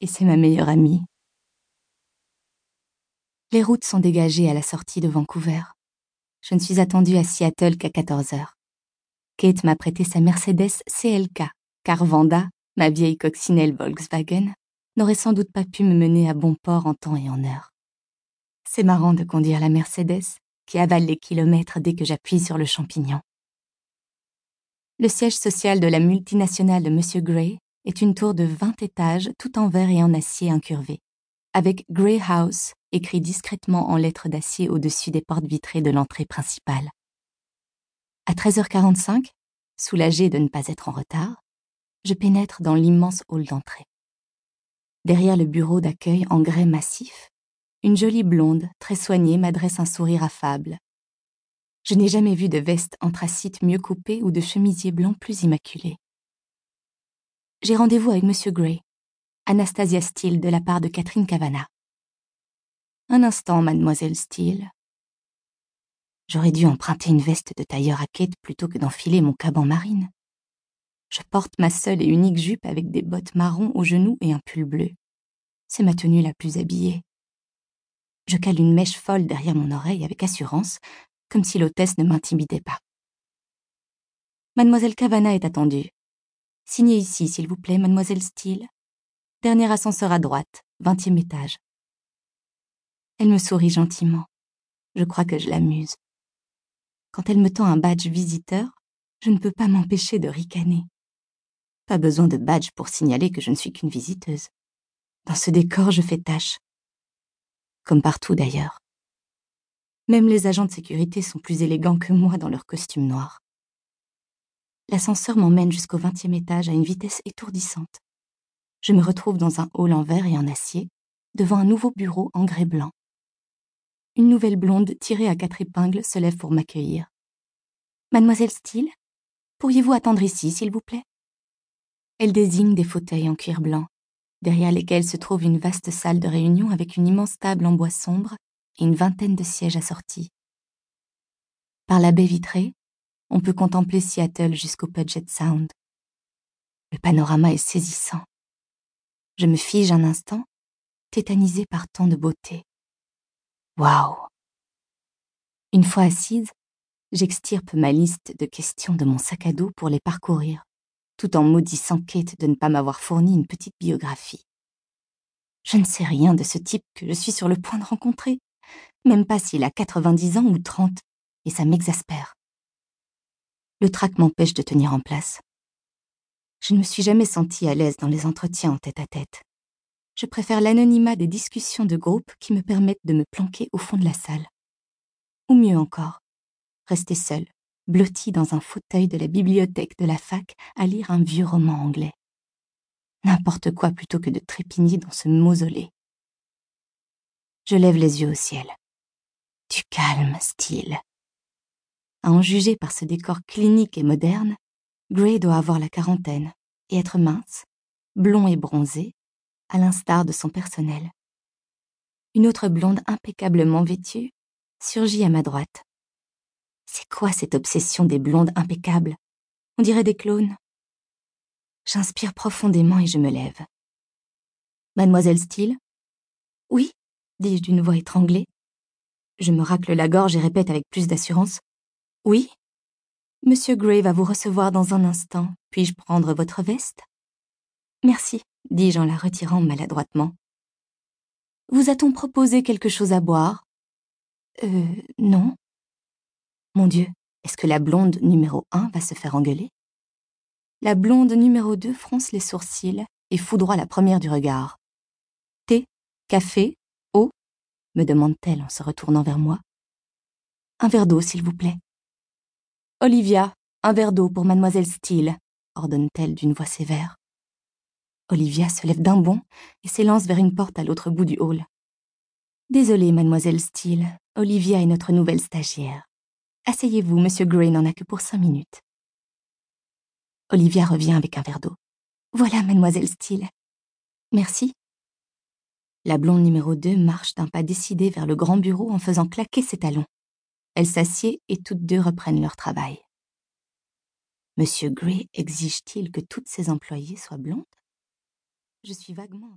et c'est ma meilleure amie. Les routes sont dégagées à la sortie de Vancouver. Je ne suis attendue à Seattle qu'à 14 heures. Kate m'a prêté sa Mercedes CLK, car Vanda, ma vieille coccinelle Volkswagen, n'aurait sans doute pas pu me mener à bon port en temps et en heure. C'est marrant de conduire la Mercedes, qui avale les kilomètres dès que j'appuie sur le champignon. Le siège social de la multinationale de M. Gray est une tour de 20 étages tout en verre et en acier incurvé, avec Gray House écrit discrètement en lettres d'acier au-dessus des portes vitrées de l'entrée principale. À 13h45, soulagée de ne pas être en retard, je pénètre dans l'immense hall d'entrée. Derrière le bureau d'accueil en grès massif, une jolie blonde, très soignée, m'adresse un sourire affable. Je n'ai jamais vu de veste anthracite mieux coupée ou de chemisier blanc plus immaculé. J'ai rendez-vous avec Monsieur Gray, Anastasia Steele de la part de Catherine Cavana. Un instant, mademoiselle Steele. J'aurais dû emprunter une veste de tailleur à quête plutôt que d'enfiler mon caban marine. Je porte ma seule et unique jupe avec des bottes marron aux genoux et un pull bleu. C'est ma tenue la plus habillée. Je cale une mèche folle derrière mon oreille avec assurance, comme si l'hôtesse ne m'intimidait pas. Mademoiselle Cavana est attendue. Signez ici, s'il vous plaît, mademoiselle Steele. Dernier ascenseur à droite, vingtième étage. Elle me sourit gentiment. Je crois que je l'amuse. Quand elle me tend un badge visiteur, je ne peux pas m'empêcher de ricaner. Pas besoin de badge pour signaler que je ne suis qu'une visiteuse. Dans ce décor, je fais tâche. Comme partout d'ailleurs. Même les agents de sécurité sont plus élégants que moi dans leur costume noir. L'ascenseur m'emmène jusqu'au vingtième étage à une vitesse étourdissante. Je me retrouve dans un hall en verre et en acier, devant un nouveau bureau en grès blanc une nouvelle blonde tirée à quatre épingles se lève pour m'accueillir. Mademoiselle Steele, pourriez-vous attendre ici, s'il vous plaît? Elle désigne des fauteuils en cuir blanc, derrière lesquels se trouve une vaste salle de réunion avec une immense table en bois sombre et une vingtaine de sièges assortis. Par la baie vitrée, on peut contempler Seattle jusqu'au Puget Sound. Le panorama est saisissant. Je me fige un instant, tétanisée par tant de beauté. Waouh Une fois assise, j'extirpe ma liste de questions de mon sac à dos pour les parcourir, tout en maudissant Kate de ne pas m'avoir fourni une petite biographie. Je ne sais rien de ce type que je suis sur le point de rencontrer, même pas s'il a 90 ans ou 30, et ça m'exaspère. Le trac m'empêche de tenir en place. Je ne me suis jamais sentie à l'aise dans les entretiens en tête à tête je préfère l'anonymat des discussions de groupe qui me permettent de me planquer au fond de la salle. Ou mieux encore, rester seule, blottie dans un fauteuil de la bibliothèque de la fac à lire un vieux roman anglais. N'importe quoi plutôt que de trépigner dans ce mausolée. Je lève les yeux au ciel. Du calme, style. À en juger par ce décor clinique et moderne, Gray doit avoir la quarantaine et être mince, blond et bronzé, à l'instar de son personnel. Une autre blonde impeccablement vêtue surgit à ma droite. C'est quoi cette obsession des blondes impeccables? On dirait des clones. J'inspire profondément et je me lève. Mademoiselle Steele? Oui, dis-je d'une voix étranglée. Je me racle la gorge et répète avec plus d'assurance. Oui. Monsieur Gray va vous recevoir dans un instant. Puis-je prendre votre veste? Merci dis-je en la retirant maladroitement. Vous a-t-on proposé quelque chose à boire? Euh, non. Mon Dieu, est-ce que la blonde numéro un va se faire engueuler? La blonde numéro deux fronce les sourcils et foudroie la première du regard. Thé, café, eau? me demande-t-elle en se retournant vers moi. Un verre d'eau, s'il vous plaît. Olivia, un verre d'eau pour mademoiselle Steele, ordonne-t-elle d'une voix sévère. Olivia se lève d'un bond et s'élance vers une porte à l'autre bout du hall. Désolée, mademoiselle Steele, Olivia est notre nouvelle stagiaire. Asseyez-vous, monsieur Gray n'en a que pour cinq minutes. Olivia revient avec un verre d'eau. Voilà, mademoiselle Steele. Merci. La blonde numéro 2 marche d'un pas décidé vers le grand bureau en faisant claquer ses talons. Elle s'assied et toutes deux reprennent leur travail. Monsieur Gray exige-t-il que toutes ses employées soient blondes? Je suis vaguement